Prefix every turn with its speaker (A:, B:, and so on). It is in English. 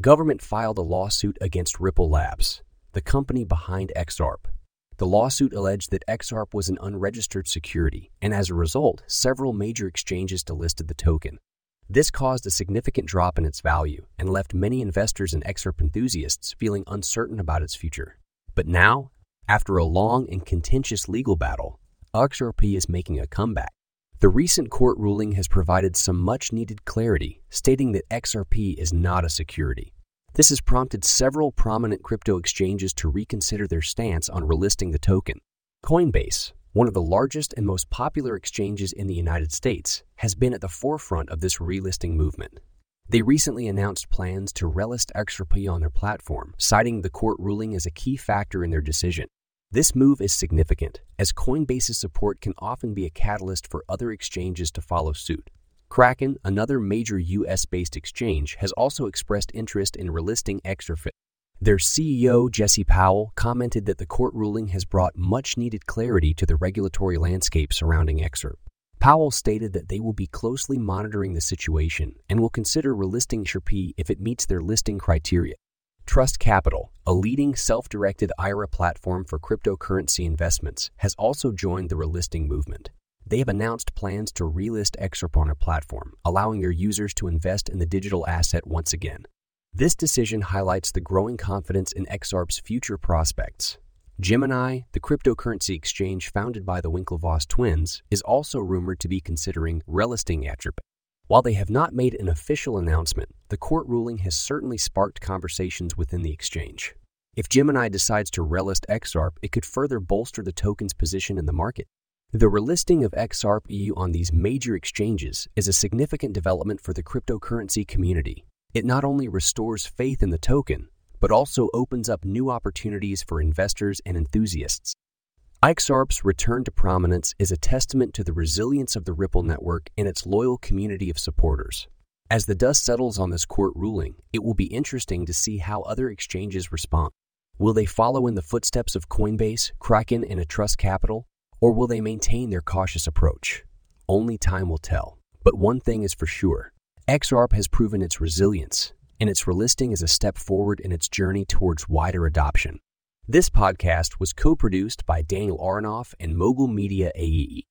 A: government filed a lawsuit against Ripple Labs, the company behind XRP. The lawsuit alleged that XRP was an unregistered security, and as a result, several major exchanges delisted the token. This caused a significant drop in its value and left many investors and XRP enthusiasts feeling uncertain about its future. But now, after a long and contentious legal battle, XRP is making a comeback. The recent court ruling has provided some much needed clarity, stating that XRP is not a security. This has prompted several prominent crypto exchanges to reconsider their stance on relisting the token. Coinbase, one of the largest and most popular exchanges in the United States, has been at the forefront of this relisting movement. They recently announced plans to relist XRP on their platform, citing the court ruling as a key factor in their decision. This move is significant, as Coinbase's support can often be a catalyst for other exchanges to follow suit. Kraken, another major US based exchange, has also expressed interest in relisting XRP. Their CEO, Jesse Powell, commented that the court ruling has brought much needed clarity to the regulatory landscape surrounding XRP. Powell stated that they will be closely monitoring the situation and will consider relisting XRP if it meets their listing criteria. Trust Capital, a leading self directed IRA platform for cryptocurrency investments, has also joined the relisting movement. They have announced plans to relist XRP on their platform, allowing their users to invest in the digital asset once again. This decision highlights the growing confidence in XRP's future prospects. Gemini, the cryptocurrency exchange founded by the Winklevoss twins, is also rumored to be considering relisting XRP. While they have not made an official announcement, the court ruling has certainly sparked conversations within the exchange. If Gemini decides to relist XRP, it could further bolster the token's position in the market. The relisting of XRP EU on these major exchanges is a significant development for the cryptocurrency community. It not only restores faith in the token, but also opens up new opportunities for investors and enthusiasts. XRP's return to prominence is a testament to the resilience of the Ripple network and its loyal community of supporters. As the dust settles on this court ruling, it will be interesting to see how other exchanges respond. Will they follow in the footsteps of Coinbase, Kraken, and Trust Capital, or will they maintain their cautious approach? Only time will tell. But one thing is for sure XRP has proven its resilience, and its relisting is a step forward in its journey towards wider adoption. This podcast was co produced by Daniel Aronoff and Mogul Media AE.